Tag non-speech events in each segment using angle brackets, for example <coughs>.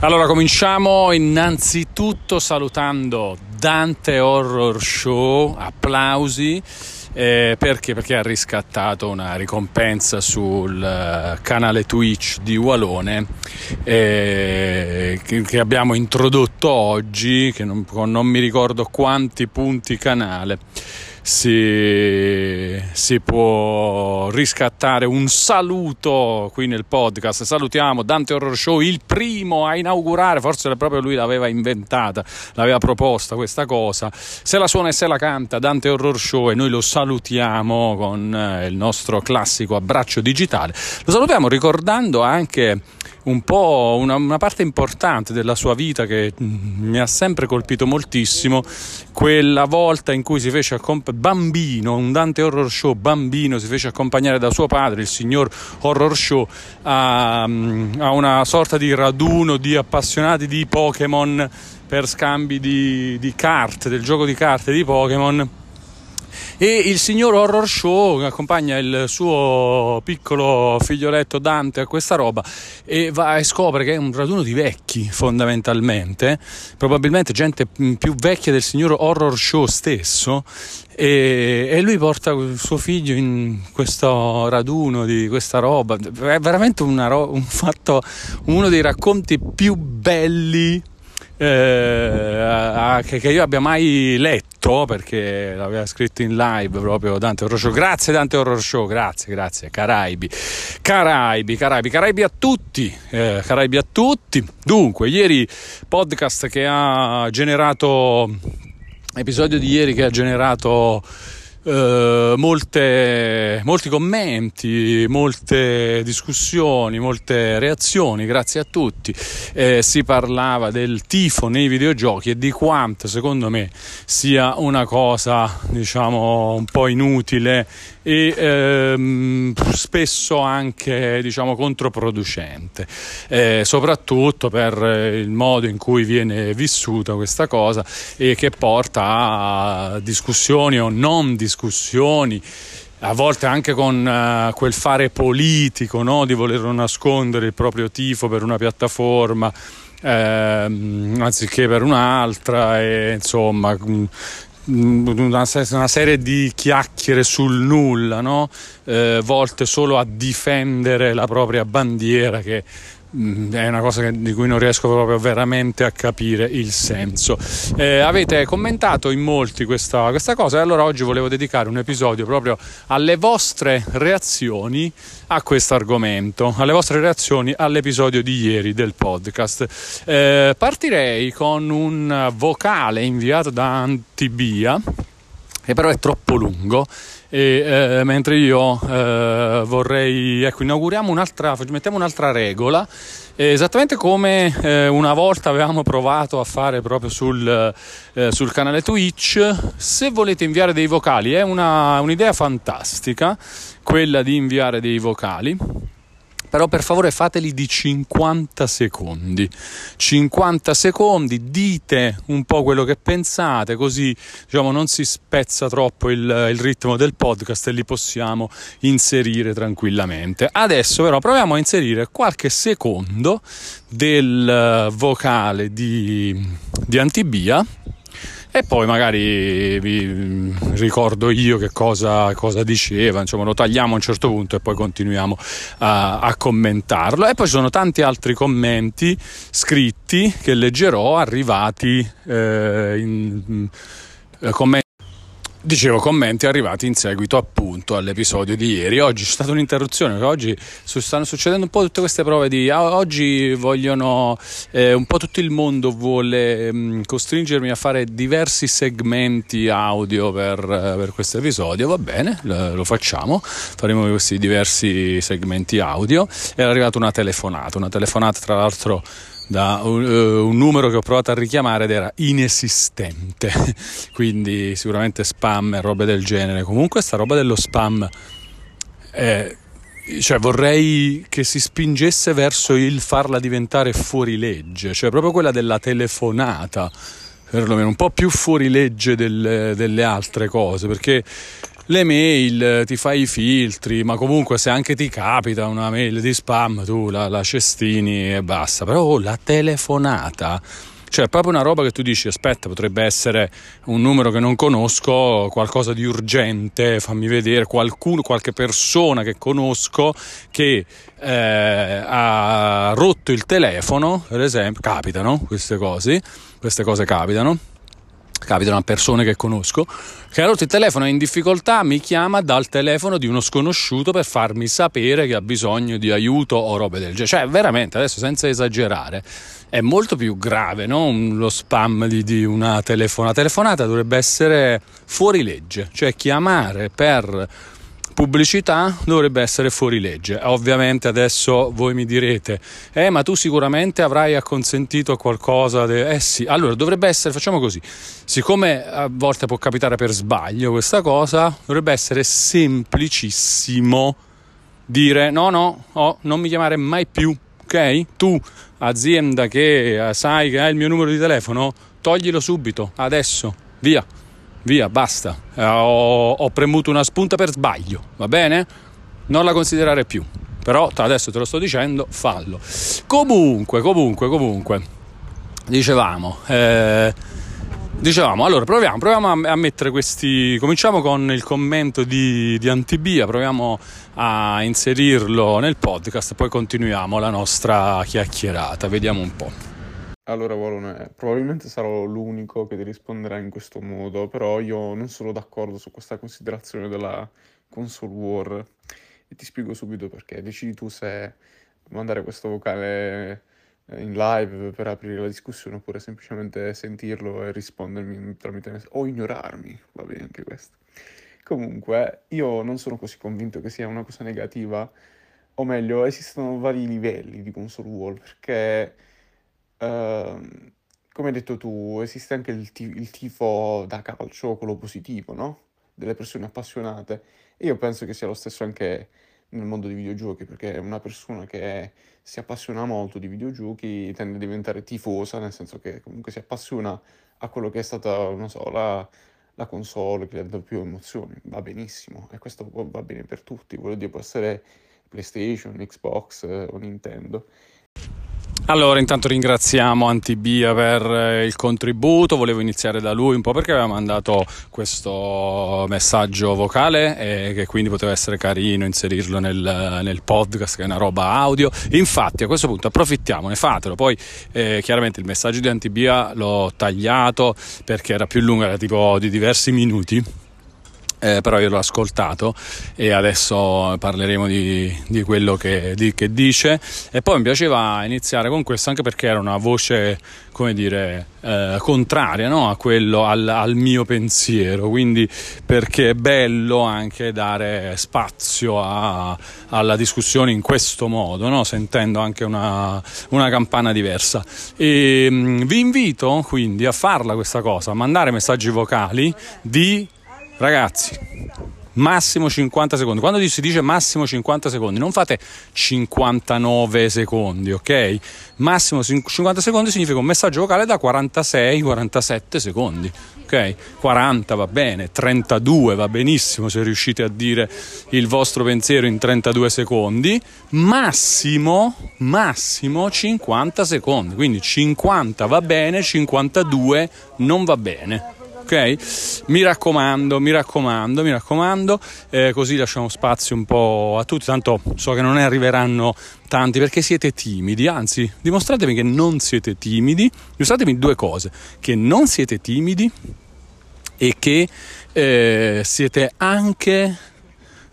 Allora cominciamo innanzitutto salutando Dante Horror Show, applausi. Eh, perché? Perché ha riscattato una ricompensa sul uh, canale Twitch di Walone eh, che, abbiamo introdotto oggi, che non, non mi ricordo quanti punti canale si, si, può riscattare un saluto qui nel podcast. Salutiamo Dante Horror Show, il primo a inaugurare, forse proprio lui l'aveva inventata, l'aveva proposta questa cosa. Se la suona e se la canta Dante Horror Show e noi lo salutiamo con eh, il nostro classico abbraccio digitale. Lo salutiamo ricordando anche un po' una, una, parte importante della sua vita che mm, mi ha sempre colpito moltissimo, quella volta in cui si fece accompagnare, bambino, un Dante Horror Show bambino, si fece accompagnare da suo padre, il signor Horror Show, a, mm, a una sorta di raduno di appassionati di Pokémon per scambi di, di carte, del gioco di carte di Pokémon e il signor Horror Show accompagna il suo piccolo figlioletto Dante a questa roba e va e scopre che è un raduno di vecchi fondamentalmente, probabilmente gente più vecchia del signor Horror Show stesso e, e, lui porta il suo figlio in questo raduno di questa roba. È veramente ro- un fatto, uno dei racconti più belli eh, che, che, io abbia mai letto perché l'aveva scritto in live proprio Dante Horror Show. Grazie Dante Horror Show, grazie, grazie. Caraibi, Caraibi, Caraibi, Caraibi a tutti, eh, Caraibi a tutti. Dunque, ieri podcast che ha generato, episodio di ieri che ha generato eh, molte, molti commenti, molte discussioni, molte reazioni, grazie a tutti. Eh, si parlava del tifo nei videogiochi e di quanto secondo me sia una cosa diciamo un po' inutile e ehm, spesso anche diciamo controproducente eh, soprattutto per il modo in cui viene vissuta questa cosa e che porta a discussioni o non discussioni a volte anche con uh, quel fare politico no? di voler nascondere il proprio tifo per una piattaforma ehm, anziché per un'altra e insomma una, una, serie di chiacchiere sul nulla, no? eh, volte solo a difendere la propria bandiera che mm, è una cosa che, di cui non riesco proprio veramente a capire il senso. Eh, avete commentato in molti questa, questa, cosa e allora oggi volevo dedicare un episodio proprio alle vostre reazioni a questo argomento, alle vostre reazioni all'episodio di ieri del podcast. Eh, partirei con un vocale inviato da Antibia, che però è troppo lungo. E, eh, mentre io eh, vorrei, ecco, inauguriamo un'altra, mettiamo un'altra regola. Esattamente come eh, una volta avevamo provato a fare proprio sul, eh, sul, canale Twitch, se volete inviare dei vocali è una, un'idea fantastica quella di inviare dei vocali però per favore fateli di 50 secondi. 50 secondi dite un po' quello che pensate così diciamo non si spezza troppo il, il, ritmo del podcast e li possiamo inserire tranquillamente. Adesso però proviamo a inserire qualche secondo del vocale di, di Antibia e poi magari vi ricordo io che cosa, cosa, diceva, insomma lo tagliamo a un certo punto e poi continuiamo a, a commentarlo. E poi ci sono tanti altri commenti scritti che leggerò, arrivati eh, in, in eh, commenti Dicevo commenti arrivati in seguito appunto all'episodio di ieri. Oggi c'è stata un'interruzione, oggi stanno succedendo un po' tutte queste prove di oggi vogliono eh, un po' tutto il mondo vuole mh, mm, costringermi a fare diversi segmenti audio per, eh, per questo episodio. Va bene, lo, lo, facciamo. Faremo questi diversi segmenti audio. È arrivata una telefonata, una telefonata tra l'altro da un, uh, un, numero che ho provato a richiamare ed era inesistente, <laughs> quindi sicuramente spam e robe del genere. Comunque sta roba dello spam, eh, cioè vorrei che si spingesse verso il farla diventare fuori legge, cioè proprio quella della telefonata, perlomeno un po' più fuori legge del, delle altre cose, perché le mail, ti fai i filtri, ma comunque se anche ti capita una mail di spam, tu la, la cestini e basta. Però oh, la telefonata cioè, è proprio una roba che tu dici: aspetta, potrebbe essere un numero che non conosco, qualcosa di urgente, fammi vedere qualcuno, qualche persona che conosco che eh, ha rotto il telefono, per esempio. Capitano queste cose, queste cose capitano capitano a persone che conosco, che ha rotto il telefono è in difficoltà, mi chiama dal telefono di uno sconosciuto per farmi sapere che ha bisogno di aiuto o robe del genere. Cioè, veramente, adesso senza esagerare, è molto più grave no? lo spam di, di una telefonata. Telefonata dovrebbe essere fuori legge, cioè chiamare per pubblicità dovrebbe essere fuori legge. Ovviamente adesso voi mi direte, eh ma tu sicuramente avrai acconsentito a qualcosa. De... Eh sì, allora dovrebbe essere, facciamo così, siccome a volte può capitare per sbaglio questa cosa, dovrebbe essere semplicissimo dire no no, oh, non mi chiamare mai più, ok? Tu azienda che sai che hai il mio numero di telefono, toglilo subito, adesso, via via, basta. Eh, ho, ho premuto una spunta per sbaglio, va bene? Non la considerare più. Però adesso te lo sto dicendo, fallo. Comunque, comunque, comunque, dicevamo, eh, dicevamo, allora proviamo, proviamo a, mettere questi, cominciamo con il commento di, di Antibia, proviamo a inserirlo nel podcast, poi continuiamo la nostra chiacchierata, vediamo un po'. Allora, Volone, probabilmente sarò l'unico che ti risponderà in questo modo, però io non sono d'accordo su questa considerazione della console war e ti spiego subito perché. Decidi tu se mandare questo vocale eh, in live per aprire la discussione oppure semplicemente sentirlo e rispondermi tramite messaggio o ignorarmi, va bene anche questo. Comunque, io non sono così convinto che sia una cosa negativa, o meglio, esistono vari livelli di console war perché Ehm, come hai detto tu, esiste anche il, ti- il tifo da calcio, quello positivo, no? Delle persone appassionate. E io penso che sia lo stesso anche nel mondo dei videogiochi, perché una persona che si appassiona molto di videogiochi tende a diventare tifosa, nel senso che comunque si appassiona a quello che è stata, non so, la, la console che gli ha dato più emozioni. Va benissimo, e questo va bene per tutti. Voglio dire, può essere PlayStation, Xbox eh, o Nintendo. Allora, intanto ringraziamo Antibia per eh, il contributo, volevo iniziare da lui un po' perché aveva mandato questo messaggio vocale e che quindi poteva essere carino inserirlo nel, nel podcast che è una roba audio. Infatti a questo punto approfittiamone, fatelo, poi eh, chiaramente il messaggio di Antibia l'ho tagliato perché era più lungo, era tipo di diversi minuti eh, però io l'ho ascoltato e adesso parleremo di, di quello che, di, che, dice e poi mi piaceva iniziare con questo anche perché era una voce come dire eh, contraria no? quello al, al, mio pensiero quindi perché è bello anche dare spazio a, alla discussione in questo modo no? sentendo anche una, una campana diversa e mh, mm, vi invito quindi a farla questa cosa a mandare messaggi vocali di Ragazzi, massimo 50 secondi. Quando si dice massimo 50 secondi, non fate 59 secondi, ok? Massimo 50 secondi significa un messaggio vocale da 46-47 secondi, ok? 40 va bene, 32 va benissimo se riuscite a dire il vostro pensiero in 32 secondi, massimo, massimo 50 secondi, quindi 50 va bene, 52 non va bene ok? Mi raccomando, mi raccomando, mi raccomando, eh, così lasciamo spazio un po' a tutti, tanto so che non ne arriveranno tanti perché siete timidi, anzi dimostratemi che non siete timidi, dimostratemi due cose, che non siete timidi e che eh, siete anche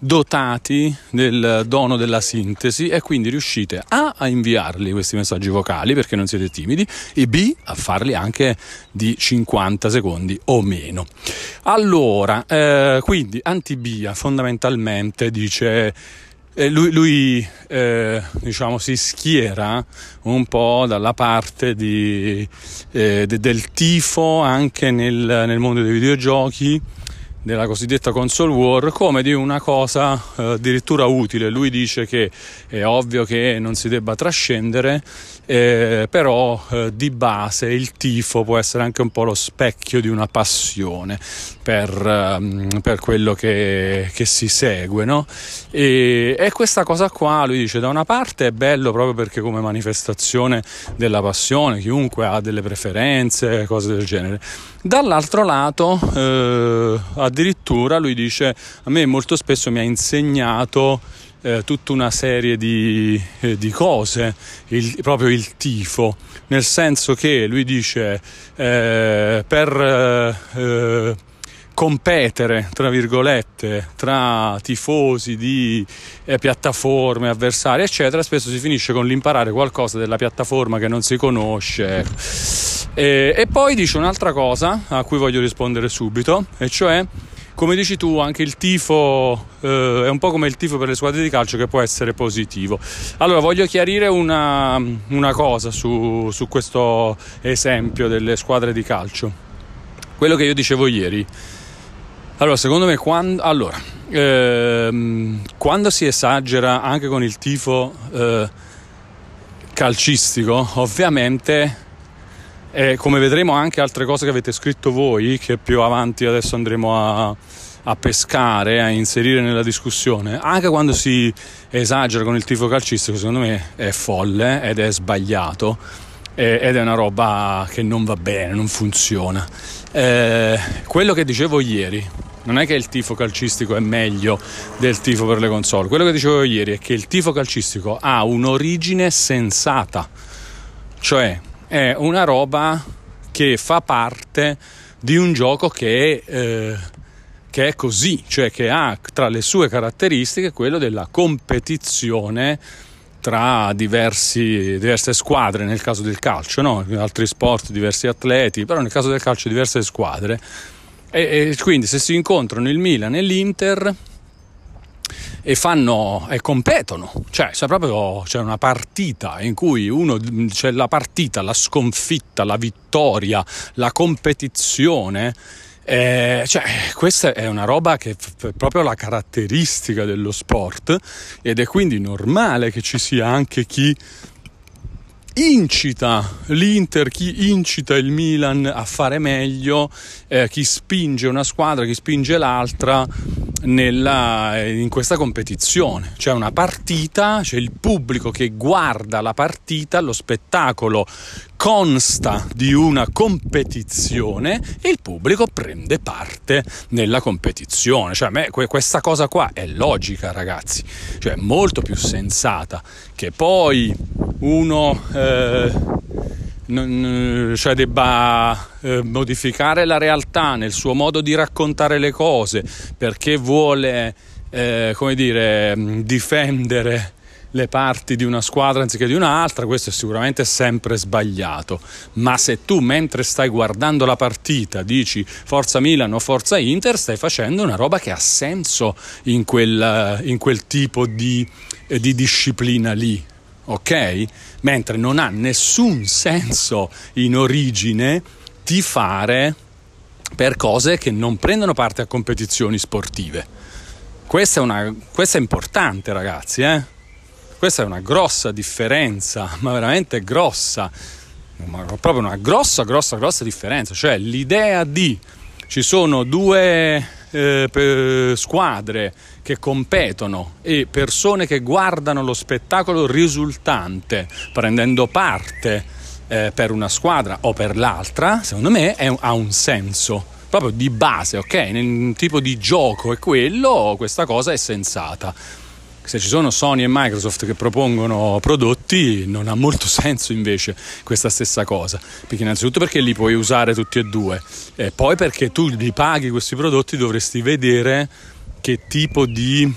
dotati del dono della sintesi e quindi riuscite A a inviarli questi messaggi vocali perché non siete timidi e B a farli anche di 50 secondi o meno. Allora, eh, quindi Antibia fondamentalmente dice eh, lui, lui eh, diciamo, si schiera un po' dalla parte di, eh, de, del tifo anche nel, nel mondo dei videogiochi della cosiddetta console war come di una cosa eh, addirittura utile. Lui dice che è ovvio che non si debba trascendere eh, però eh, di base il tifo può essere anche un po' lo specchio di una passione per, um, per quello che, che, si segue. No? E, e, questa cosa qua, lui dice, da una parte è bello proprio perché come manifestazione della passione, chiunque ha delle preferenze, cose del genere. Dall'altro lato, eh, addirittura lui dice, a me molto spesso mi ha insegnato eh, tutta una serie di, eh, di cose, il, proprio il tifo, nel senso che lui dice eh, per eh, eh, competere, tra virgolette, tra tifosi di eh, piattaforme, avversari, eccetera, spesso si finisce con l'imparare qualcosa della piattaforma che non si conosce. E, e poi dice un'altra cosa a cui voglio rispondere subito, e cioè come dici tu, anche il tifo eh, è un po' come il tifo per le squadre di calcio che può essere positivo. Allora, voglio chiarire una, una cosa su, su questo esempio delle squadre di calcio. Quello che io dicevo ieri. Allora, secondo me, quando, allora, ehm, quando si esagera anche con il tifo eh, calcistico, ovviamente e come vedremo anche altre cose che avete scritto voi, che più avanti adesso andremo a, a pescare, a inserire nella discussione, anche quando si esagera con il tifo calcistico, secondo me è folle ed è sbagliato ed è una roba che non va bene, non funziona. Eh, quello che dicevo ieri, non è che il tifo calcistico è meglio del tifo per le console, quello che dicevo ieri è che il tifo calcistico ha un'origine sensata, cioè è una roba che fa parte di un gioco che eh, che è così, cioè che ha tra le sue caratteristiche quello della competizione tra diversi, diverse squadre, nel caso del calcio, no? in altri sport diversi atleti, però nel caso del calcio diverse squadre. E, e quindi se si incontrano il Milan e l'Inter e fanno e competono, cioè c'è proprio c'è una partita in cui uno c'è la partita, la sconfitta, la vittoria, la competizione. Eh, cioè, questa è una roba che è proprio la caratteristica dello sport ed è quindi normale che ci sia anche chi incita l'Inter, chi incita il Milan a fare meglio, eh, chi spinge una squadra, chi spinge l'altra nella, in questa competizione. C'è una partita, c'è il pubblico che guarda la partita, lo spettacolo consta di una competizione e il pubblico prende parte nella competizione. Cioè, me questa cosa qua è logica, ragazzi, cioè molto più sensata che poi uno eh, non, cioè debba eh, modificare la realtà nel suo modo di raccontare le cose perché vuole, eh, come dire, difendere le parti di una squadra anziché di un'altra, questo è sicuramente sempre sbagliato. Ma se tu mentre stai guardando la partita dici forza Milan o forza Inter, stai facendo una roba che ha senso in quel, in quel tipo di, di disciplina lì. Ok? Mentre non ha nessun senso in origine di fare per cose che non prendono parte a competizioni sportive. Questa è, una, questa è importante, ragazzi, eh? Questa è una grossa differenza, <laughs> ma veramente grossa, ma proprio una grossa, grossa, grossa differenza. Cioè l'idea di ci sono due eh, squadre che competono e persone che guardano lo spettacolo risultante prendendo parte eh, per una squadra o per l'altra, secondo me è, ha un senso proprio di base, ok? Nel tipo di gioco è quello, questa cosa è sensata se ci sono Sony e Microsoft che propongono prodotti non ha molto senso invece questa stessa cosa perché innanzitutto perché li puoi usare tutti e due e poi perché tu li paghi questi prodotti dovresti vedere che tipo di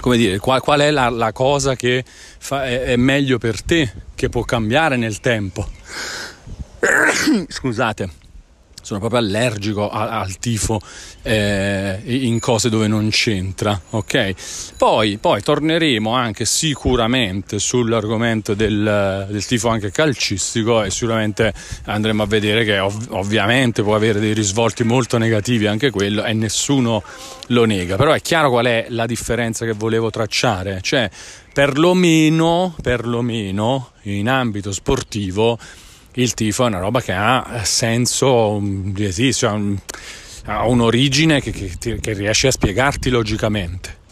come dire qual, qual è la, la, cosa che fa, è, è meglio per te che può cambiare nel tempo? <coughs> Scusate sono proprio allergico a, al tifo eh, in cose dove non c'entra, ok? Poi, poi, torneremo anche sicuramente sull'argomento del, del, tifo anche calcistico e sicuramente andremo a vedere che ov- ovviamente può avere dei risvolti molto negativi anche quello e nessuno lo nega, però è chiaro qual è la differenza che volevo tracciare, cioè perlomeno, perlomeno in ambito sportivo il tifo è una roba che ha senso di esistere, ha un'origine che, che, che riesci a spiegarti logicamente.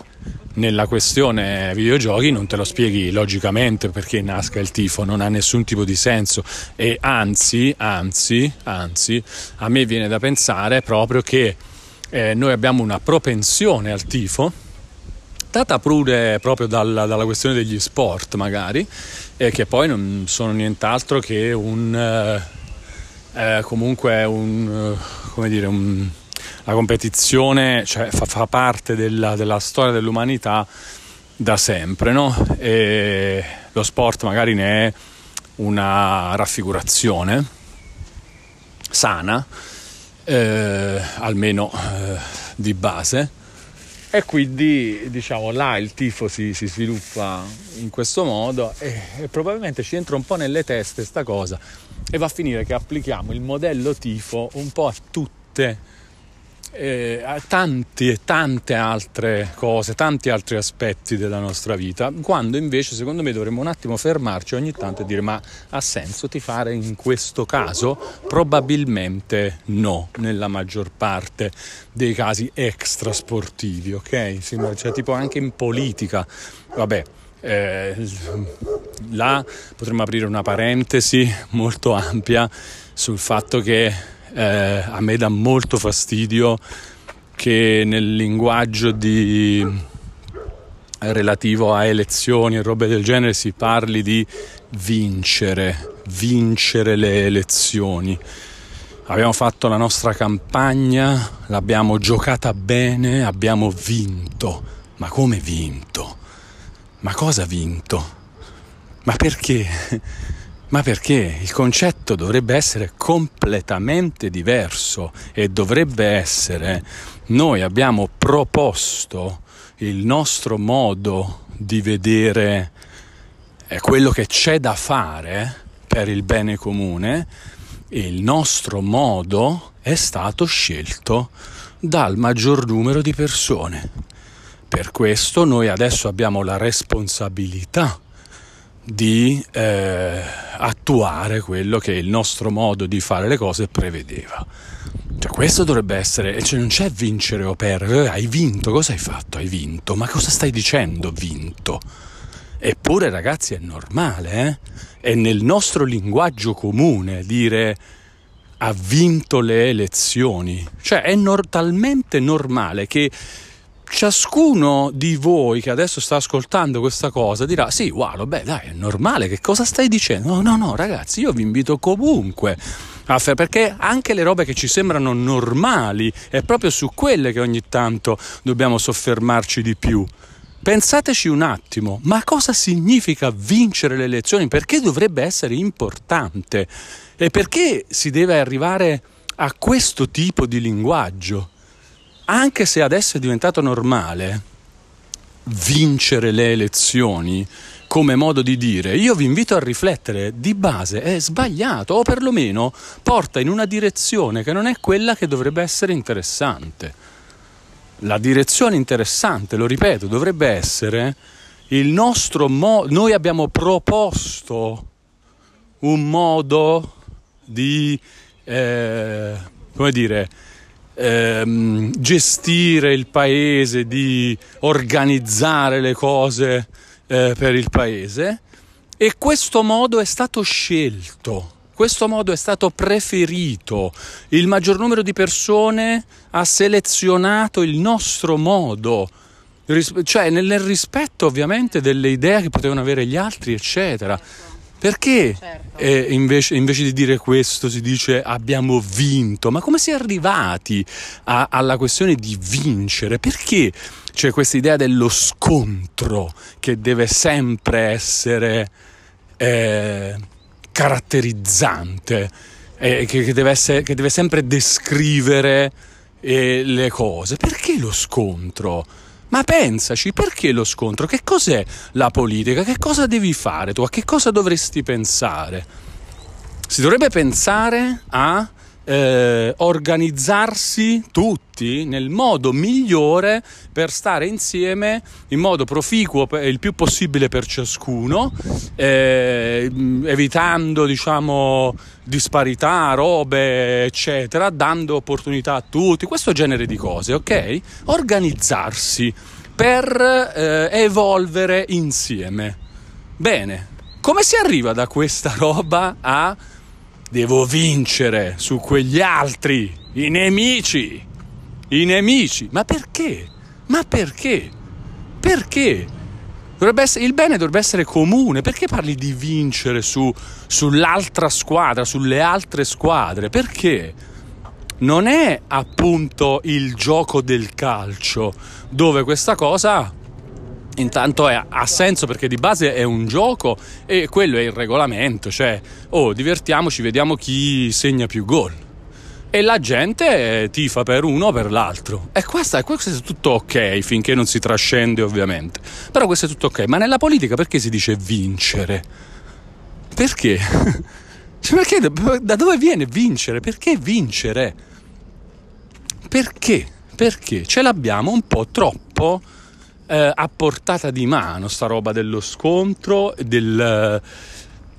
Nella questione videogiochi non te lo spieghi logicamente perché nasca il tifo, non ha nessun tipo di senso e anzi, anzi, anzi, a me viene da pensare proprio che eh, noi abbiamo una propensione al tifo, data pure proprio dalla, dalla questione degli sport magari, e che poi non sono nient'altro che un eh, eh comunque un eh, come dire un, la competizione cioè, fa, fa, parte della, della, storia dell'umanità da sempre no? e lo sport magari ne è una raffigurazione sana eh, almeno eh, di base e quindi diciamo là il tifo si, si sviluppa in questo modo e, e, probabilmente ci entra un po' nelle teste sta cosa e va a finire che applichiamo il modello tifo un po' a tutte eh, tanti e tante altre cose, tanti altri aspetti della nostra vita, quando invece secondo me dovremmo un attimo fermarci ogni tanto e dire ma ha senso ti fare in questo caso? Probabilmente no, nella maggior parte dei casi extrasportivi, ok? Cioè tipo anche in politica, vabbè. Eh, là potremmo aprire una parentesi molto ampia sul fatto che eh, a me dà molto fastidio che nel linguaggio di, relativo a elezioni e robe del genere si parli di vincere, vincere le elezioni. Abbiamo fatto la nostra campagna, l'abbiamo giocata bene, abbiamo vinto. Ma come vinto? Ma cosa vinto? Ma perché? Ma perché il concetto dovrebbe essere completamente diverso e dovrebbe essere noi abbiamo proposto il nostro modo di vedere quello che c'è da fare per il bene comune e il nostro modo è stato scelto dal maggior numero di persone. Per questo noi adesso abbiamo la responsabilità di eh, attuare quello che il nostro modo di fare le cose prevedeva. Cioè, questo dovrebbe essere, cioè non c'è vincere o perdere, hai vinto, cosa hai fatto? Hai vinto, ma cosa stai dicendo vinto? Eppure ragazzi è normale, eh? è nel nostro linguaggio comune dire ha vinto le elezioni, cioè è nor- talmente normale che ciascuno di voi che adesso sta ascoltando questa cosa dirà sì, wow, beh dai, è normale, che cosa stai dicendo? No, no, no, ragazzi, io vi invito comunque perché anche le robe che ci sembrano normali è proprio su quelle che ogni tanto dobbiamo soffermarci di più. Pensateci un attimo, ma cosa significa vincere le elezioni? Perché dovrebbe essere importante? E perché si deve arrivare a questo tipo di linguaggio? Anche se adesso è diventato normale vincere le elezioni come modo di dire, io vi invito a riflettere, di base è sbagliato o perlomeno porta in una direzione che non è quella che dovrebbe essere interessante. La direzione interessante, lo ripeto, dovrebbe essere il nostro modo, noi abbiamo proposto un modo di, eh, come dire, ehm, gestire il paese, di organizzare le cose eh, per il paese e questo modo è stato scelto. Questo modo è stato preferito, il maggior numero di persone ha selezionato il nostro modo, cioè nel rispetto ovviamente delle idee che potevano avere gli altri, eccetera. Perché certo. eh, invece, invece, di dire questo si dice abbiamo vinto? Ma come si è arrivati a, alla questione di vincere? Perché c'è questa idea dello scontro che deve sempre essere eh, caratterizzante eh, che, che, deve essere, che, deve sempre descrivere eh, le cose. Perché lo scontro? Ma pensaci, perché lo scontro? Che cos'è la politica? Che cosa devi fare tu? A che cosa dovresti pensare? Si dovrebbe pensare a eh, organizzarsi tutti nel modo migliore per stare insieme in modo proficuo il più possibile per ciascuno, eh, evitando diciamo disparità, robe, eccetera, dando opportunità a tutti, questo genere di cose, ok? Organizzarsi per eh, evolvere insieme. Bene, come si arriva da questa <laughs> roba a Devo vincere su quegli altri, i nemici. I nemici. Ma perché? Ma perché? Perché? Essere, il bene dovrebbe essere comune. Perché parli di vincere su, sull'altra squadra, sulle altre squadre? Perché? Non è appunto il gioco del calcio dove questa cosa Intanto è, ha senso perché di base è un gioco e quello è il regolamento, cioè, oh, divertiamoci, vediamo chi segna più gol. E la gente tifa per uno o per l'altro. E questo, questo è tutto ok, finché non si trascende ovviamente. Però questo è tutto ok. Ma nella politica perché si dice vincere? Perché? <laughs> Cioè, perché da dove viene vincere? Perché vincere? Perché? Perché ce l'abbiamo un po' troppo eh, a portata di mano sta roba dello scontro, del,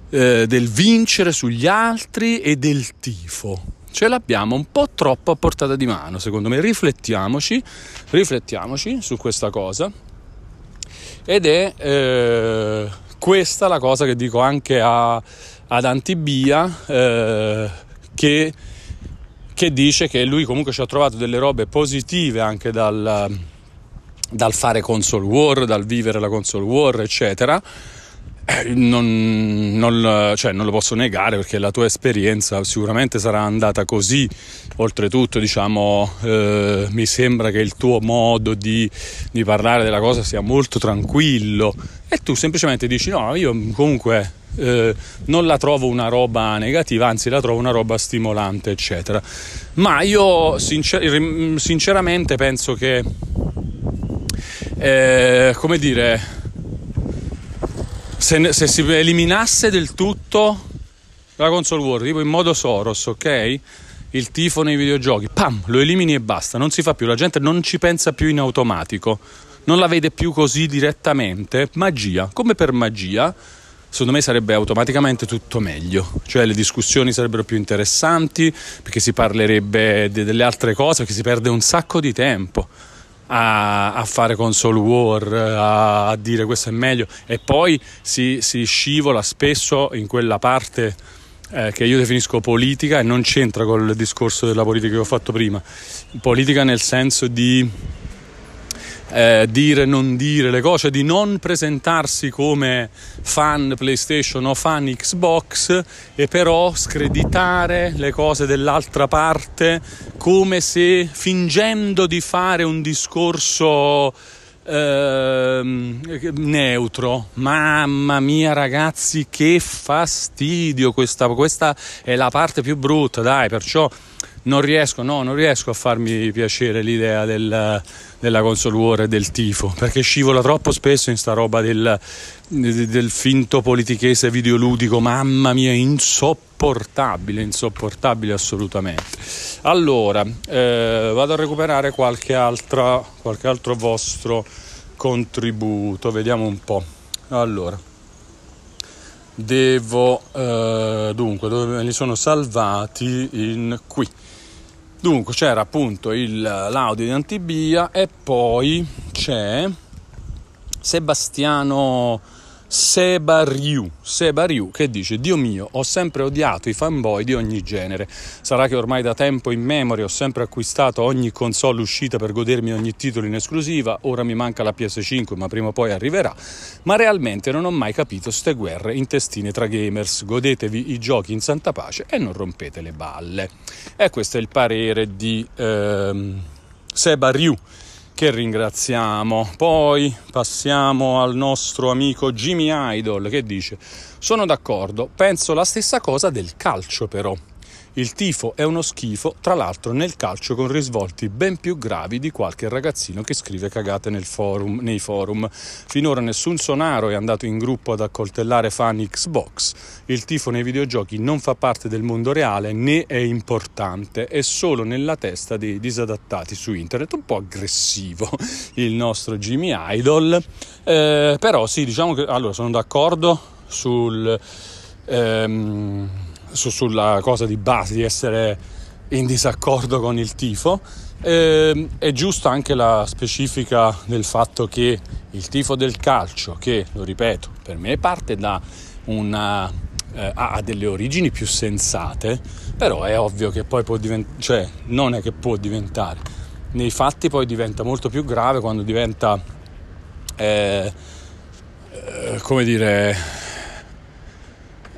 eh, del vincere sugli altri e del tifo. Ce l'abbiamo un po' troppo a portata di mano, secondo me. Riflettiamoci, riflettiamoci su questa cosa. Ed è eh, questa la cosa che dico anche a, ad Antibia, eh, che, che dice che lui comunque ci ha trovato delle robe positive anche dal dal fare console war, dal vivere la console war, eccetera. Eh, non, non, cioè, non, lo posso negare perché la tua esperienza sicuramente sarà andata così. Oltretutto, diciamo, eh, mi sembra che il tuo modo di, di, parlare della cosa sia molto tranquillo e tu semplicemente dici: No, io comunque eh, non la trovo una roba negativa, anzi, la trovo una roba stimolante, eccetera. Ma io sincer- sinceramente penso che eh, come dire, se, se, si eliminasse del tutto la console war, tipo in modo Soros, ok? Il tifo nei videogiochi, pam, lo elimini e basta, non si fa più, la gente non ci pensa più in automatico, non la vede più così direttamente, magia, come per magia, secondo me sarebbe automaticamente tutto meglio, cioè le discussioni sarebbero più interessanti perché si parlerebbe de- delle altre cose, perché si perde un sacco di tempo a, a, fare console war, a, a, dire questo è meglio e poi si, si scivola spesso in quella parte eh, che io definisco politica e non c'entra col discorso della politica che ho fatto prima. Politica nel senso di eh, dire, non dire le cose, di non presentarsi come fan PlayStation o fan Xbox e però screditare le cose dell'altra parte come se fingendo di fare un discorso eh, neutro. Mamma mia ragazzi che fastidio questa, questa è la parte più brutta, dai, perciò non riesco, no, non riesco a farmi piacere l'idea del, della console war e del tifo, perché scivola troppo spesso in sta roba del, del finto politichese videoludico, mamma mia, insopportabile, insopportabile assolutamente. Allora, eh, vado a recuperare qualche, altra, qualche altro vostro contributo, vediamo un po'. Allora, devo, eh, dunque, dove me li sono salvati? In qui. Dunque c'era appunto il, l'audio di Antibia e poi c'è Sebastiano Seba Ryu, Seba Ryu che dice Dio mio, ho sempre odiato i fanboy di ogni genere. Sarà che ormai da tempo in memoria ho sempre acquistato ogni console uscita per godermi ogni titolo in esclusiva, ora mi manca la PS5 ma prima o poi arriverà, ma realmente non ho mai capito ste guerre intestine tra gamers. Godetevi i giochi in santa pace e non rompete le balle. E questo è il parere di ehm, Seba Ryu che ringraziamo. Poi passiamo al nostro amico Jimmy Idol che dice: Sono d'accordo, penso la stessa cosa del calcio però. Il tifo è uno schifo, tra l'altro nel calcio con risvolti ben più gravi di qualche ragazzino che scrive cagate forum, nei forum. Finora nessun sonaro è andato in gruppo ad accoltellare fan Xbox. Il tifo nei videogiochi non fa parte del mondo reale né è importante, è solo nella testa dei disadattati su internet. Un po' aggressivo <laughs> il nostro Jimmy Idol, eh, però sì, diciamo che allora sono d'accordo sul... Ehm, su, sulla cosa di base di essere in disaccordo con il tifo. Eh, è giusta anche la specifica del fatto che il tifo del calcio, che lo ripeto, per me parte da una, eh, ha delle origini più sensate, però è ovvio che poi può diventare, cioè non è che può diventare, nei fatti poi diventa molto più grave quando diventa, eh, eh come dire,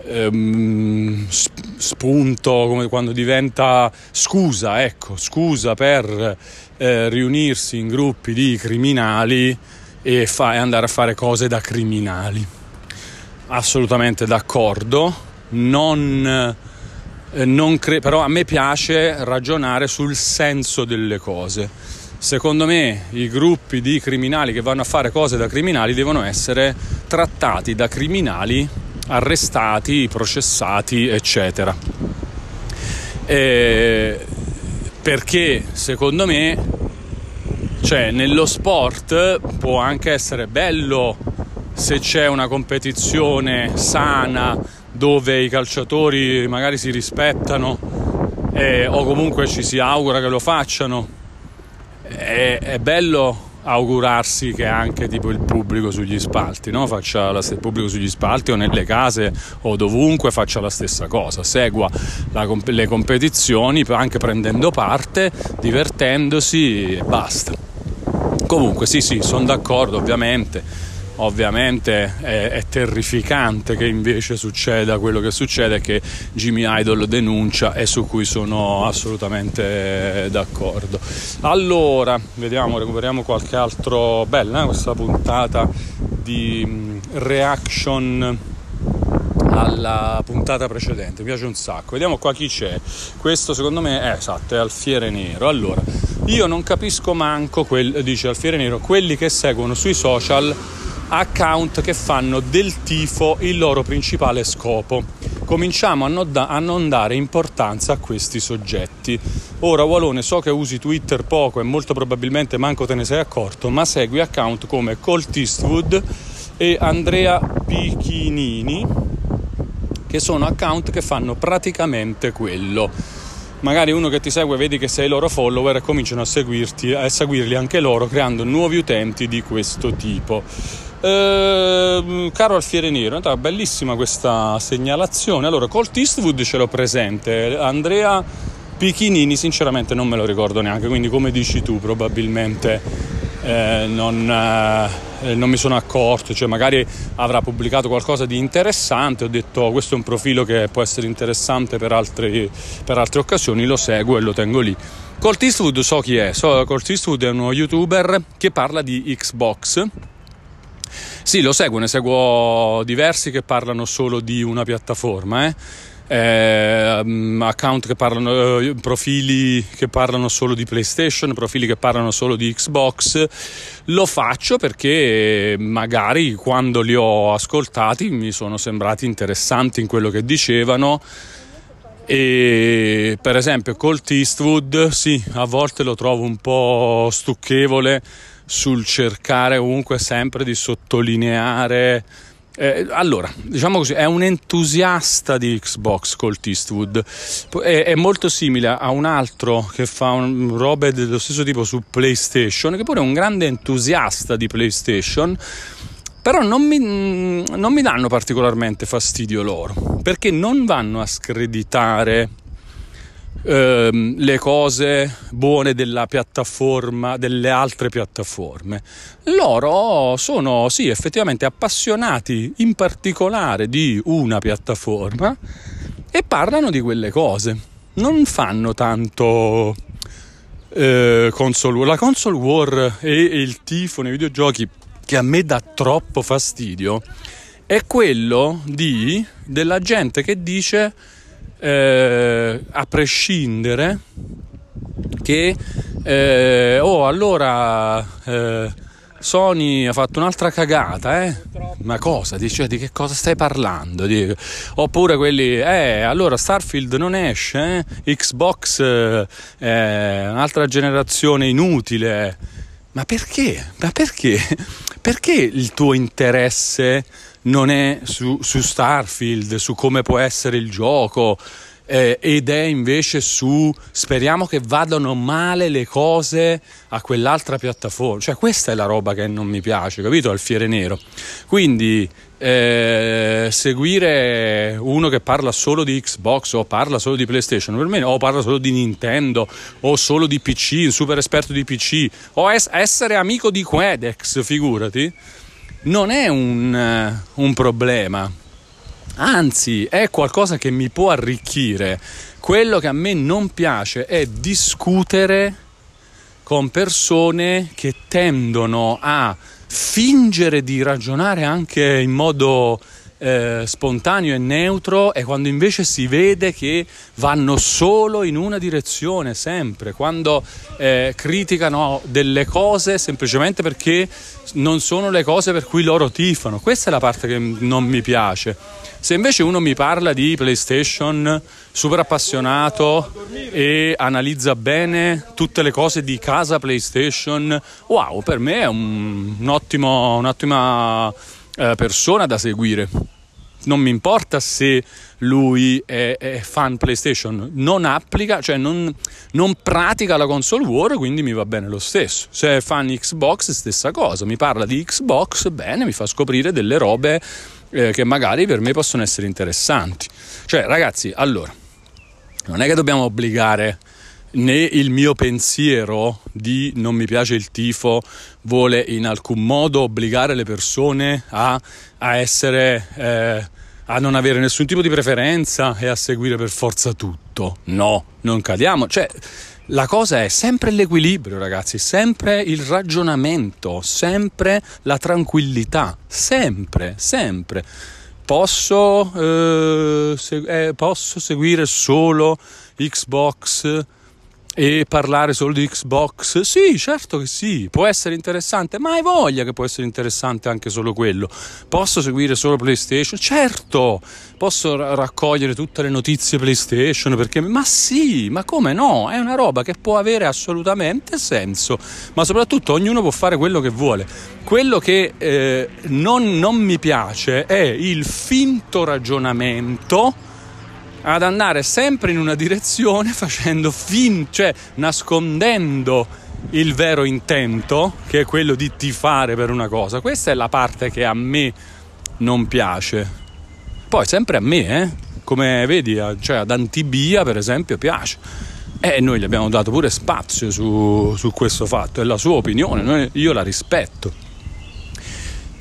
ehm, spunto, come quando diventa scusa, ecco, scusa per eh, riunirsi in gruppi di criminali e, fa- andare a fare cose da criminali. Assolutamente d'accordo, non, eh, non cre- però a me piace ragionare sul senso delle cose. Secondo me i gruppi di criminali che vanno a fare cose da criminali devono essere trattati da criminali arrestati, processati, eccetera. E perché secondo me, cioè, nello sport può anche essere bello se c'è una competizione sana dove i calciatori magari si rispettano eh, o comunque ci si augura che lo facciano. È, è bello augurarsi che anche tipo il pubblico sugli spalti, no? la, il pubblico sugli spalti o nelle case o dovunque faccia la stessa cosa, segua la, le competizioni anche prendendo parte, divertendosi e basta. Comunque sì sì, sono d'accordo ovviamente ovviamente è, è, terrificante che invece succeda quello che succede che Jimmy Idol denuncia e su cui sono assolutamente d'accordo. Allora vediamo recuperiamo qualche altro bella eh, questa puntata di mm, reaction alla puntata precedente. Mi piace un sacco. Vediamo qua chi c'è. Questo secondo me è esatto è Alfiere Nero. Allora io non capisco manco quel, dice Alfiere Nero quelli che seguono sui social account che fanno del tifo il loro principale scopo. Cominciamo a non, da- a non dare importanza a questi soggetti. Ora, Walone, so che usi Twitter poco e molto probabilmente manco te ne sei accorto, ma segui account come Colt Eastwood e Andrea Pichinini, che sono account che fanno praticamente quello magari uno che ti segue vedi che sei loro follower e cominciano a seguirti a seguirli anche loro creando nuovi utenti di questo tipo eh, caro Alfiere Nero, bellissima questa segnalazione. Allora, Colt Eastwood ce l'ho presente, Andrea Pichinini sinceramente non me lo ricordo neanche, quindi come dici tu probabilmente eh, non, eh, non, mi sono accorto, cioè magari avrà pubblicato qualcosa di interessante, ho detto oh, questo è un profilo che può essere interessante per, altri, per altre occasioni, lo seguo e lo tengo lì. Colt Eastwood so chi è, so, Colt Eastwood è uno youtuber che parla di Xbox sì, lo seguo, ne seguo diversi che parlano solo di una piattaforma, eh. Eh, account che parlano, eh, profili che parlano solo di PlayStation, profili che parlano solo di Xbox. Lo faccio perché magari quando li ho ascoltati mi sono sembrati interessanti in quello che dicevano. E per esempio Colt Eastwood, sì, a volte lo trovo un po' stucchevole sul cercare comunque sempre di sottolineare. Eh, allora, diciamo così, è un entusiasta di Xbox Colt Eastwood, è, è molto simile a un altro che fa un, robe dello stesso tipo su PlayStation, che pure è un grande entusiasta di PlayStation, però non mi, non mi danno particolarmente fastidio loro, perché non vanno a screditare ehm, le cose buone della piattaforma, delle altre piattaforme. Loro sono sì effettivamente appassionati in particolare di una piattaforma e parlano di quelle cose. Non fanno tanto eh, console war. La console war e il tifo nei videogiochi che a me dà troppo fastidio è quello di, della gente che dice eh, a prescindere che eh, oh allora eh, Sony ha fatto un'altra cagata, eh? Ma cosa? Dice, di che cosa stai parlando? Dico. Oppure quelli, eh, allora Starfield non esce, eh? Xbox eh, è un'altra generazione inutile. Ma perché? Ma perché? Perché il tuo interesse non è su, su Starfield, su come può essere il gioco? eh, ed è invece su speriamo che vadano male le cose a quell'altra piattaforma. Cioè, questa è la roba che non mi piace, capito? Al fiere nero. Quindi eh, seguire uno che parla solo di Xbox o parla solo di PlayStation, per me, o parla solo di Nintendo o solo di PC, un super esperto di PC, o es- essere amico di Quedex, figurati, non è un, uh, un problema anzi è qualcosa che mi può arricchire. Quello che a me non piace è discutere con persone che tendono a fingere di ragionare anche in modo eh, spontaneo e neutro e quando invece si vede che vanno solo in una direzione sempre, quando eh, criticano delle cose semplicemente perché non sono le cose per cui loro tifano. Questa è la parte che non mi piace. Se invece uno mi parla di PlayStation super appassionato e analizza bene tutte le cose di casa PlayStation, wow, per me è un, un ottimo, un'ottima eh, persona da seguire. Non mi importa se lui è, è fan PlayStation, non applica, cioè non, non, pratica la console war, quindi mi va bene lo stesso. Se è fan Xbox, stessa cosa, mi parla di Xbox, bene, mi fa scoprire delle robe eh, che magari per me possono essere interessanti. Cioè, ragazzi, allora, non è che dobbiamo obbligare né il mio pensiero di non mi piace il tifo vuole in alcun modo obbligare le persone a, a essere eh, a non avere nessun tipo di preferenza e a seguire per forza tutto. No, non cadiamo. Cioè, la cosa è sempre l'equilibrio, ragazzi, sempre il ragionamento, sempre la tranquillità, sempre, sempre. Posso, eh, se- eh, posso seguire solo Xbox e parlare solo di Xbox? Sì, certo che sì, può essere interessante, ma hai voglia che può essere interessante anche solo quello. Posso seguire solo PlayStation? Certo, posso ra- raccogliere tutte le notizie PlayStation perché ma sì, ma come no? È una roba che può avere assolutamente senso, ma soprattutto ognuno può fare quello che vuole. Quello che eh, non, non mi piace è il finto ragionamento ad andare sempre in una direzione facendo fin, cioè nascondendo il vero intento, che è quello di tifare per una cosa. Questa è la parte che a me non piace. Poi sempre a me, eh? come vedi, cioè ad Antibia per esempio piace. E noi gli abbiamo dato pure spazio su, su questo fatto, è la sua opinione, noi, io la rispetto.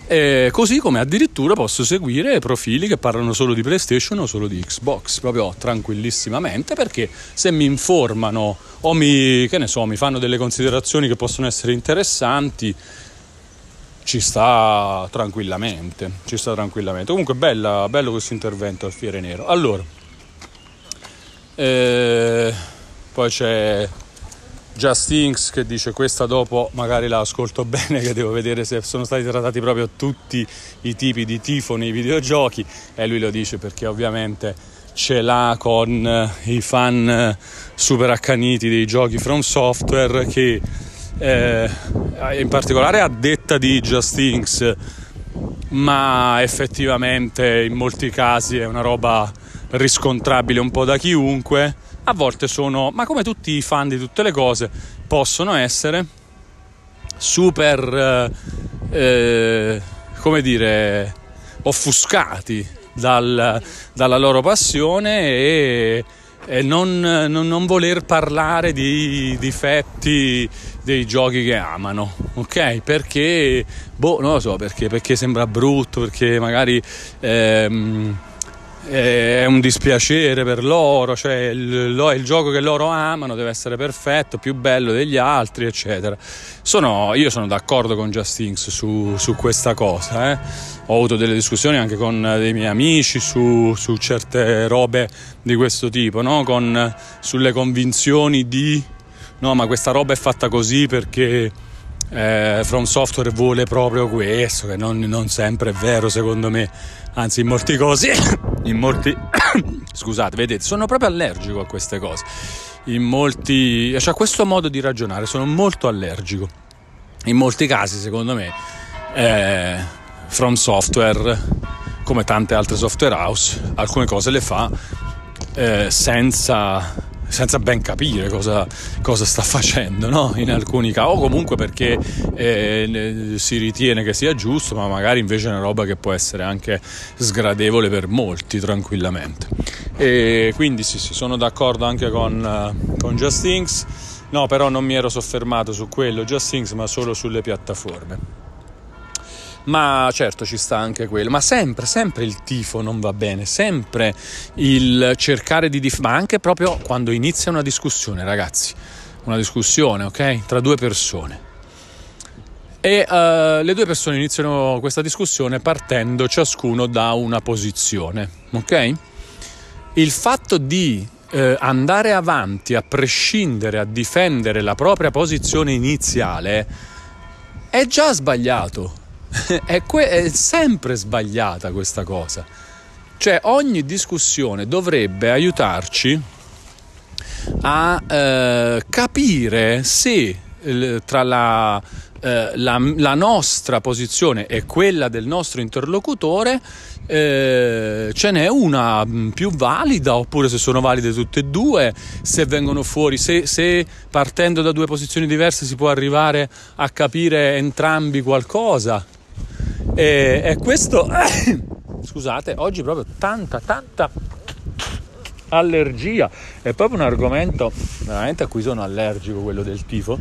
E così come addirittura posso seguire profili che parlano solo di PlayStation o solo di Xbox, proprio tranquillissimamente, perché se mi informano o mi, so, mi fanno delle considerazioni che possono essere interessanti, ci sta tranquillamente, ci sta tranquillamente. Comunque bella, bello questo intervento al Fiere Nero. Allora, eh, poi c'è Just Inks che dice questa dopo magari la ascolto <laughs> bene che devo vedere se sono stati trattati proprio tutti i tipi di tifo nei videogiochi. E lui lo dice perché ovviamente ce l'ha con eh, i fan eh, super accaniti dei giochi From Software che eh, in particolare a detta di Just Inks ma effettivamente in molti casi è una roba riscontrabile un po' da chiunque a volte sono, ma come tutti i fan di tutte le cose, possono essere super, eh, eh, come dire, offuscati dal, dalla loro passione e, e non, non, non, voler parlare di difetti dei giochi che amano, ok? Perché, boh, non lo so perché, perché sembra brutto, perché magari... Ehm, è un dispiacere per loro, cioè il, il, gioco che loro amano deve essere perfetto, più bello degli altri, eccetera. Sono, io sono d'accordo con Justins su, su questa cosa. Eh. Ho avuto delle discussioni anche con dei miei amici su, su certe robe di questo tipo, no? con, sulle convinzioni di no, ma questa roba è fatta così perché eh, From Software vuole proprio questo, che non, non sempre è vero secondo me anzi in molti casi, in molti, scusate, vedete, sono proprio allergico a queste cose, in molti, cioè questo modo di ragionare, sono molto allergico, in molti casi secondo me eh, From Software, come tante altre software house, alcune cose le fa eh, senza senza ben capire cosa, cosa sta facendo no? in alcuni casi o comunque perché eh, si ritiene che sia giusto ma magari invece è una roba che può essere anche sgradevole per molti tranquillamente. E quindi sì, sì sono d'accordo anche con, uh, con Just no però non mi ero soffermato su quello Just ma solo sulle piattaforme ma certo ci sta anche quello, ma sempre, sempre il tifo non va bene, sempre il cercare di dif- ma anche proprio quando inizia una discussione, ragazzi, una discussione, ok? Tra due persone. E uh, le due persone iniziano questa discussione partendo ciascuno da una posizione, ok? Il fatto di eh, andare avanti a prescindere, a difendere la propria posizione iniziale è già sbagliato <laughs> è, que- è sempre sbagliata questa cosa. Cioè ogni discussione dovrebbe aiutarci a eh, capire se eh, tra la, eh, la, la, nostra posizione e quella del nostro interlocutore eh, ce n'è una mm, più valida oppure se sono valide tutte e due, se vengono fuori, se, se partendo da due posizioni diverse si può arrivare a capire entrambi qualcosa. E, e questo, <coughs> scusate, oggi proprio tanta, tanta allergia. È proprio un argomento veramente a cui sono allergico, quello del tifo.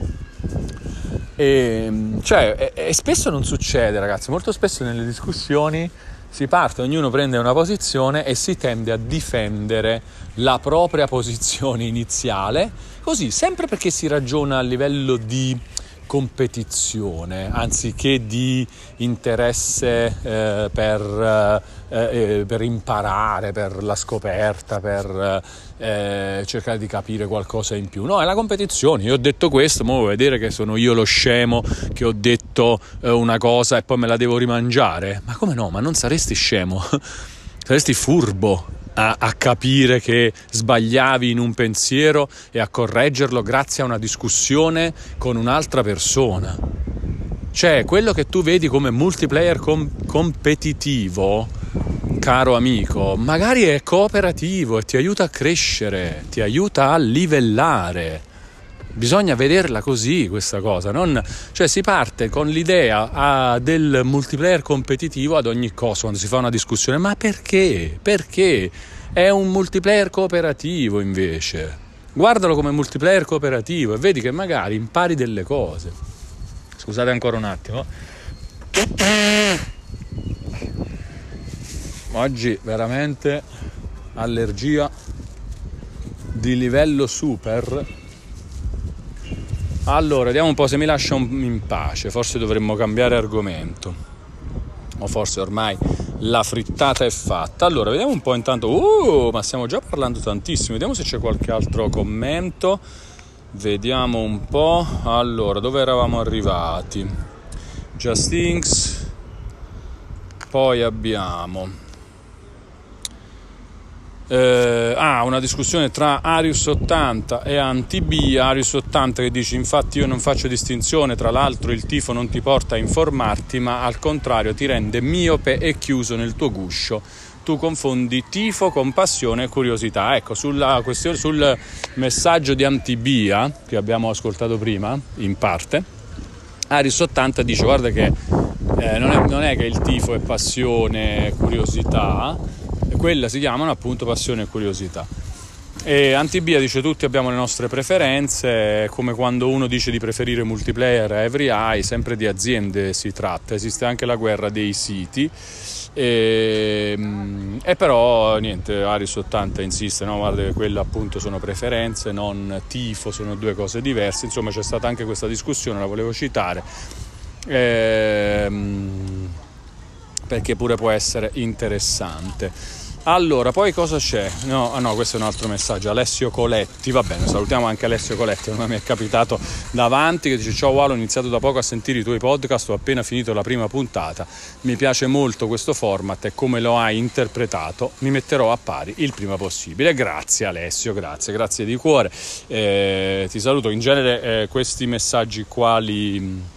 E, cioè, e, e spesso non succede, ragazzi, molto spesso nelle discussioni si parte, ognuno prende una posizione e si tende a difendere la propria posizione iniziale, così sempre perché si ragiona a livello di competizione anziché di interesse eh, per, eh, eh, per, imparare, per la scoperta, per eh, cercare di capire qualcosa in più. No, è la competizione. Io ho detto questo, ma vuoi vedere che sono io lo scemo che ho detto eh, una cosa e poi me la devo rimangiare? Ma come no? Ma non saresti scemo, <laughs> saresti furbo a, a, capire che sbagliavi in un pensiero e a correggerlo grazie a una discussione con un'altra persona. Cioè, quello che tu vedi come multiplayer com- competitivo, caro amico, magari è cooperativo e ti aiuta a crescere, ti aiuta a livellare. Bisogna vederla così questa cosa, non, cioè si parte con l'idea ah, del multiplayer competitivo ad ogni costo quando si fa una discussione, ma perché? Perché? È un multiplayer cooperativo invece. Guardalo come multiplayer cooperativo e vedi che magari impari delle cose. Scusate ancora un attimo. Oggi veramente allergia di livello super allora, vediamo un po' se mi lascia in pace, forse dovremmo cambiare argomento. O forse ormai la frittata è fatta. Allora, vediamo un po' intanto. Uh, ma stiamo già parlando tantissimo. Vediamo se c'è qualche altro commento. Vediamo un po'. Allora, dove eravamo arrivati? Justings. Poi abbiamo eh, ah, una discussione tra Arius 80 e Antibi, Arius 80 che dice infatti io non faccio distinzione, tra l'altro il tifo non ti porta a informarti, ma al contrario ti rende miope e chiuso nel tuo guscio. Tu confondi tifo con passione e curiosità. Ecco, sulla questione, sul messaggio di Antibia che abbiamo ascoltato prima, in parte, Arius 80 dice guarda che eh, non, è, non è che il tifo è passione e quella si chiamano appunto passione e curiosità. E Antibia dice tutti abbiamo le nostre preferenze, come quando uno dice di preferire multiplayer a every eye, sempre di aziende si tratta, esiste anche la guerra dei siti E, e, però niente, Aris 80 insiste, no? guarda che quelle appunto sono preferenze, non tifo, sono due cose diverse. Insomma c'è stata anche questa discussione, la volevo citare, ehm, perché pure può essere interessante. Allora, poi cosa c'è? No, ah no, questo è un altro messaggio. Alessio Coletti, va bene, salutiamo anche Alessio Coletti, non mi è capitato davanti, che dice ciao Walo, ho iniziato da poco a sentire i tuoi podcast, ho appena finito la prima puntata, mi piace molto questo format e come lo hai interpretato, mi metterò a pari il prima possibile. Grazie Alessio, grazie, grazie di cuore. Eh, ti saluto, in genere eh, questi messaggi quali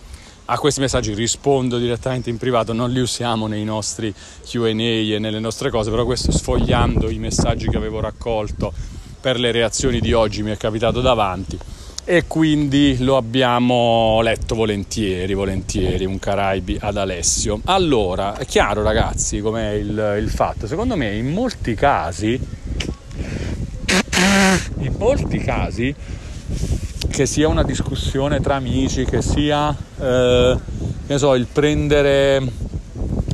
a questi messaggi rispondo direttamente in privato, non li usiamo nei nostri QA e nelle nostre cose, però questo sfogliando i messaggi che avevo raccolto per le reazioni di oggi mi è capitato davanti e quindi lo abbiamo letto volentieri, volentieri, un Caraibi ad Alessio. Allora, è chiaro ragazzi com'è il, il fatto? Secondo me in molti casi, in molti casi che sia una discussione tra amici, che sia eh, che so, il prendere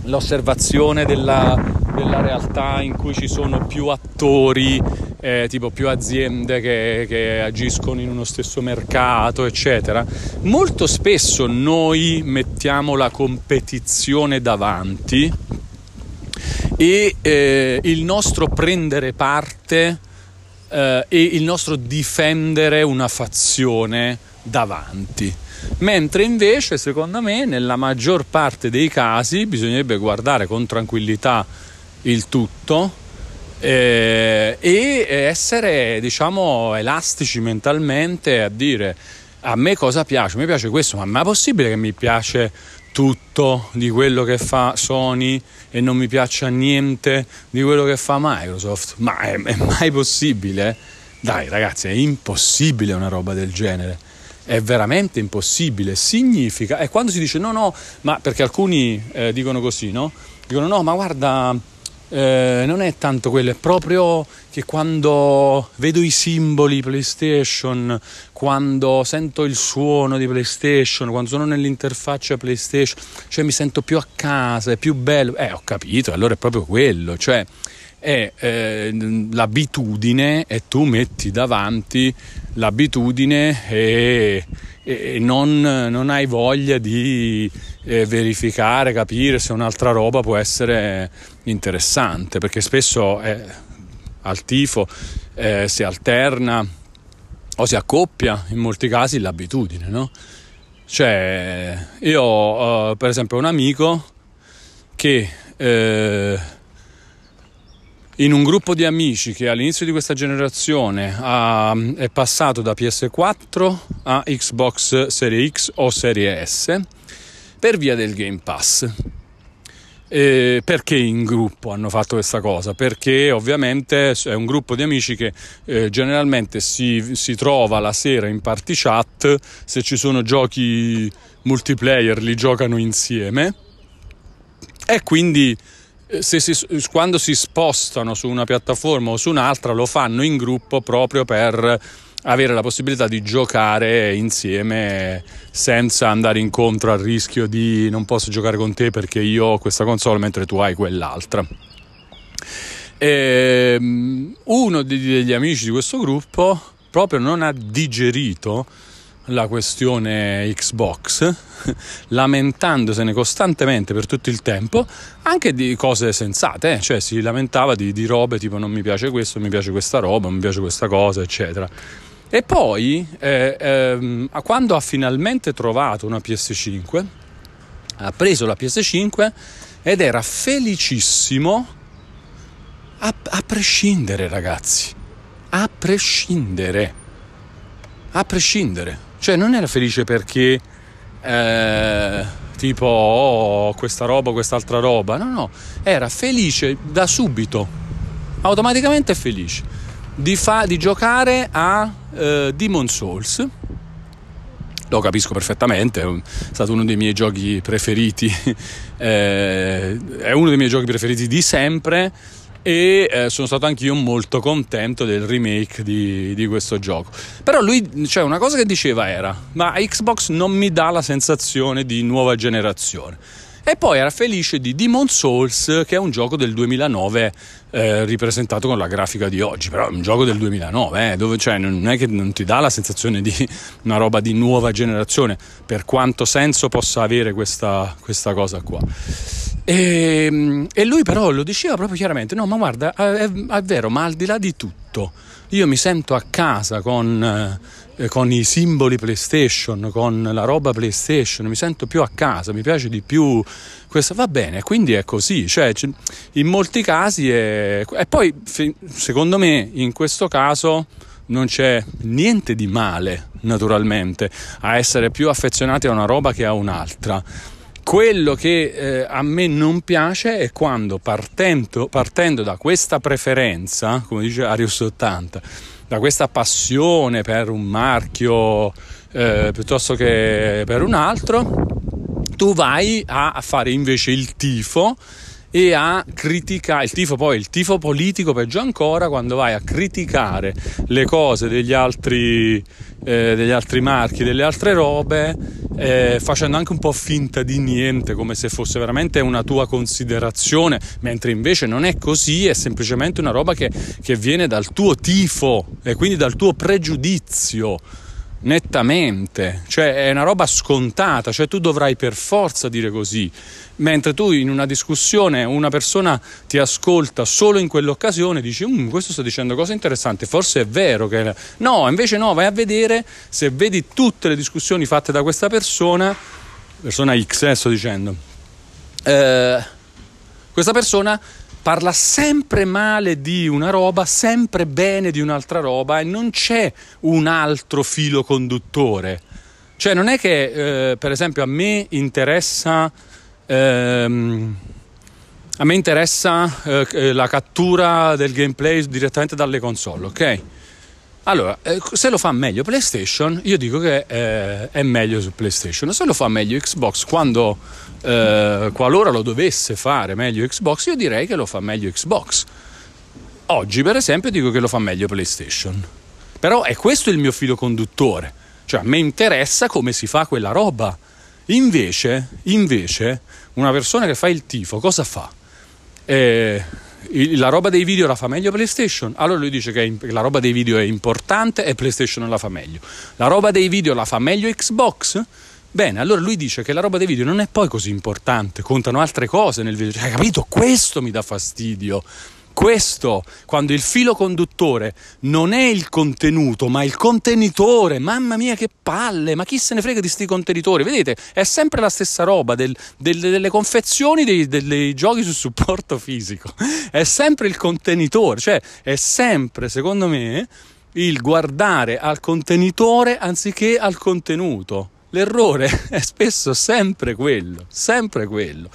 l'osservazione della, della, realtà in cui ci sono più attori, eh, tipo più aziende che, che agiscono in uno stesso mercato, eccetera. Molto spesso noi mettiamo la competizione davanti e eh, il nostro prendere parte eh, e il nostro difendere una fazione davanti. Mentre invece, secondo me, nella maggior parte dei casi bisognerebbe guardare con tranquillità il tutto eh, e essere, diciamo, elastici mentalmente a dire a me cosa piace, mi piace questo, ma è possibile che mi piace tutto di quello che fa Sony e non mi piaccia niente di quello che fa Microsoft. Ma è, è mai possibile? Dai ragazzi, è impossibile una roba del genere. È veramente impossibile. Significa, e quando si dice no, no, ma perché alcuni eh, dicono così, no? Dicono no, ma guarda, eh, non è tanto quello, è proprio che quando vedo i simboli PlayStation, quando sento il suono di PlayStation, quando sono nell'interfaccia PlayStation, cioè mi sento più a casa, è più bello. Eh, ho capito, allora è proprio quello, cioè è eh, l'abitudine e tu metti davanti l'abitudine e, e non, non, hai voglia di eh, verificare, capire se un'altra roba può essere interessante, perché spesso eh, al tifo eh, si alterna o si accoppia in molti casi l'abitudine, no? Cioè, io ho per esempio un amico che eh, in un gruppo di amici che all'inizio di questa generazione ha, è passato da PS4 a Xbox Serie X o Serie S per via del Game Pass. E perché in gruppo hanno fatto questa cosa? Perché ovviamente è un gruppo di amici che eh, generalmente si, si, trova la sera in party chat, se ci sono giochi multiplayer li giocano insieme e quindi si, quando si spostano su una piattaforma o su un'altra lo fanno in gruppo proprio per avere la possibilità di giocare insieme senza andare incontro al rischio di non posso giocare con te perché io ho questa console mentre tu hai quell'altra. E, ehm, uno degli amici di questo gruppo proprio non ha digerito la questione Xbox, <laughs> lamentandosene costantemente per tutto il tempo, anche di cose sensate, eh? cioè si lamentava di, di, robe tipo non mi piace questo, mi piace questa roba, non mi piace questa cosa, eccetera. E poi, eh, ehm, quando ha finalmente trovato una PS5, ha preso la PS5 ed era felicissimo a, a prescindere, ragazzi, a prescindere, a prescindere. Cioè non era felice perché eh, tipo oh, questa roba, quest'altra roba, no, no, era felice da subito, automaticamente felice di, fa- di giocare a eh, Demon Souls. Lo capisco perfettamente, è stato uno dei miei giochi preferiti, <laughs> eh, è uno dei miei giochi preferiti di sempre e eh, sono stato anch'io molto contento del remake di, di, questo gioco. Però lui, cioè una cosa che diceva era, ma Xbox non mi dà la sensazione di nuova generazione. E poi era felice di Demon Souls, che è un gioco del 2009 eh, ripresentato con la grafica di oggi, però è un gioco del 2009, eh, dove cioè, non è che non ti dà la sensazione di <laughs> una roba di nuova generazione, per quanto senso possa avere questa, questa cosa qua. E, e, lui però lo diceva proprio chiaramente, no ma guarda, è, è vero, ma al di là di tutto, io mi sento a casa con eh, con i simboli PlayStation, con la roba PlayStation, mi sento più a casa, mi piace di più questo, va bene, quindi è così, cioè in molti casi è... e poi secondo me in questo caso non c'è niente di male naturalmente a essere più affezionati a una roba che a un'altra. Quello che eh, a me non piace è quando partendo, partendo da questa preferenza, come dice Arius 80, da questa passione per un marchio eh, piuttosto che per un altro, tu vai a fare invece il tifo e a criticare il tifo poi il tifo politico peggio ancora quando vai a criticare le cose degli altri eh, degli altri marchi delle altre robe eh, facendo anche un po' finta di niente come se fosse veramente una tua considerazione mentre invece non è così è semplicemente una roba che, che viene dal tuo tifo e quindi dal tuo pregiudizio nettamente, cioè è una roba scontata, cioè tu dovrai per forza dire così, mentre tu in una discussione una persona ti ascolta solo in quell'occasione, dici mm, questo sta dicendo cose interessanti, forse è vero che... No, invece no, vai a vedere se vedi tutte le discussioni fatte da questa persona, persona X eh, sto dicendo, eh, questa persona parla sempre male di una roba, sempre bene di un'altra roba e non c'è un altro filo conduttore. Cioè non è che, eh, per esempio, a me interessa... Ehm, a me interessa eh, la cattura del gameplay direttamente dalle console, ok? Allora, eh, se lo fa meglio PlayStation, io dico che eh, è meglio su PlayStation. Se lo fa meglio Xbox, quando, eh, qualora lo dovesse fare meglio Xbox, io direi che lo fa meglio Xbox. Oggi, per esempio, dico che lo fa meglio PlayStation. Però è questo il mio filo conduttore. Cioè, me interessa come si fa quella roba. Invece, invece una persona che fa il tifo, cosa fa? Eh, la roba dei video la fa meglio PlayStation, allora lui dice che la roba dei video è importante e PlayStation la fa meglio. La roba dei video la fa meglio Xbox? Bene, allora lui dice che la roba dei video non è poi così importante, contano altre cose nel video. Cioè, hai capito? Questo mi dà fastidio. Questo, quando il filo conduttore non è il contenuto, ma il contenitore, mamma mia che palle, ma chi se ne frega di sti contenitori? Vedete, è sempre la stessa roba del, del, delle confezioni dei, dei giochi su supporto fisico, è sempre il contenitore, cioè è sempre, secondo me, il guardare al contenitore anziché al contenuto. L'errore è spesso sempre quello, sempre quello.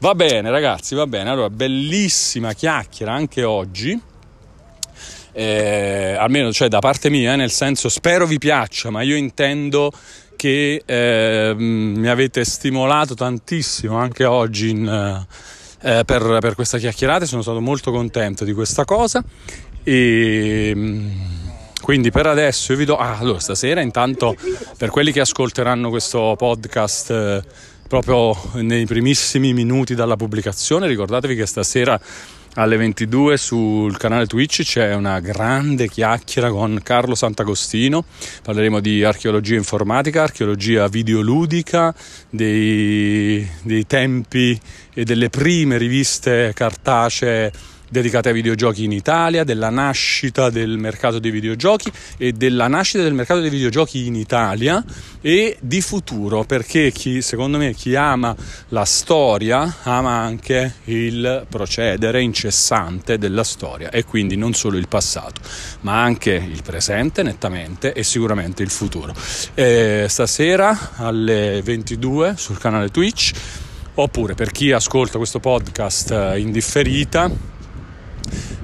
Va bene ragazzi, va bene. Allora, bellissima chiacchiera anche oggi. Eh, almeno cioè da parte mia, nel senso spero vi piaccia, ma io intendo che eh, mi avete stimolato tantissimo anche oggi in, eh, per, per questa chiacchierata, sono stato molto contento di questa cosa e quindi per adesso io vi do... Ah, allora stasera intanto per quelli che ascolteranno questo podcast eh, proprio nei primissimi minuti dalla pubblicazione, ricordatevi che stasera alle 22 sul canale Twitch c'è una grande chiacchiera con Carlo Sant'Agostino. Parleremo di archeologia informatica, archeologia videoludica, dei, dei tempi e delle prime riviste cartacee dedicate ai videogiochi in Italia, della nascita del mercato dei videogiochi e della nascita del mercato dei videogiochi in Italia e di futuro, perché chi, secondo me chi ama la storia ama anche il procedere incessante della storia e quindi non solo il passato, ma anche il presente nettamente e sicuramente il futuro. E stasera alle 22 sul canale Twitch oppure per chi ascolta questo podcast eh, in differita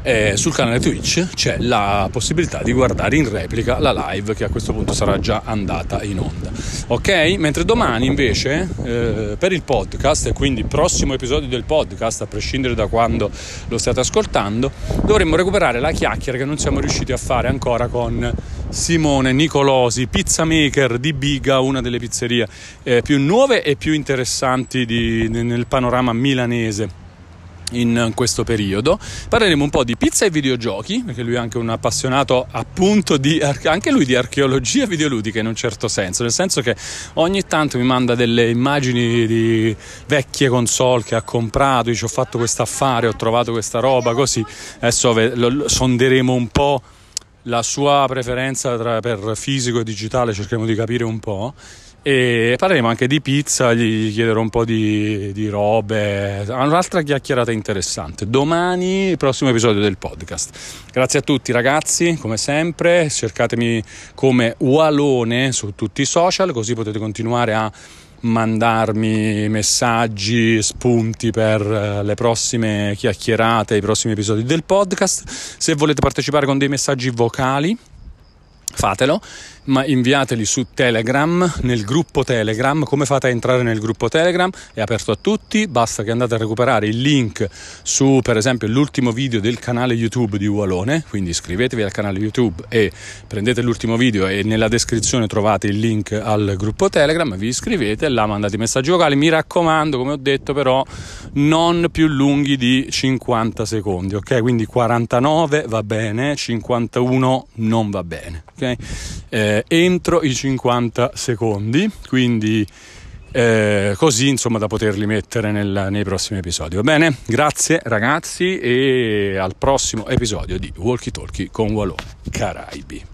eh, sul canale Twitch c'è la possibilità di guardare in replica la live che a questo punto sarà già andata in onda. Ok? Mentre domani invece eh, per il podcast e quindi prossimo episodio del podcast, a prescindere da quando lo state ascoltando, dovremmo recuperare la chiacchiera che non siamo riusciti a fare ancora con Simone Nicolosi, pizza maker di Biga, una delle pizzerie eh, più nuove e più interessanti di, nel panorama milanese in questo periodo. Parleremo un po' di pizza e videogiochi, perché lui è anche un appassionato appunto di anche lui di archeologia videoludica in un certo senso, nel senso che ogni tanto mi manda delle immagini di vecchie console che ha comprato, dice ho fatto questo affare, ho trovato questa roba, così. Adesso sonderemo un po' la sua preferenza tra, per fisico e digitale, cercheremo di capire un po' e parleremo anche di pizza, gli chiederò un po' di, di robe, un'altra chiacchierata interessante. Domani prossimo episodio del podcast. Grazie a tutti ragazzi, come sempre, cercatemi come Walone su tutti i social, così potete continuare a mandarmi messaggi, spunti per eh, le prossime chiacchierate, i prossimi episodi del podcast. Se volete partecipare con dei messaggi vocali, fatelo ma inviateli su Telegram, nel gruppo Telegram. Come fate a entrare nel gruppo Telegram? È aperto a tutti, basta che andate a recuperare il link su, per esempio, l'ultimo video del canale YouTube di Ualone, quindi iscrivetevi al canale YouTube e prendete l'ultimo video e nella descrizione trovate il link al gruppo Telegram, vi iscrivete, là mandate i messaggi vocali, mi raccomando, come ho detto però, non più lunghi di 50 secondi, ok? Quindi 49 va bene, 51 non va bene, ok? Eh, entro i 50 secondi, quindi eh, così insomma da poterli mettere nel, nei prossimi episodi. Va bene? Grazie ragazzi e al prossimo episodio di Walkie Talkie con Walone Caraibi.